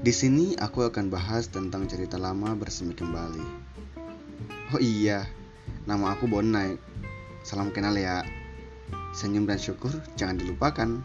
Di sini aku akan bahas tentang cerita lama bersemi kembali. Oh iya, nama aku Bonai. Salam kenal ya. Senyum dan syukur jangan dilupakan.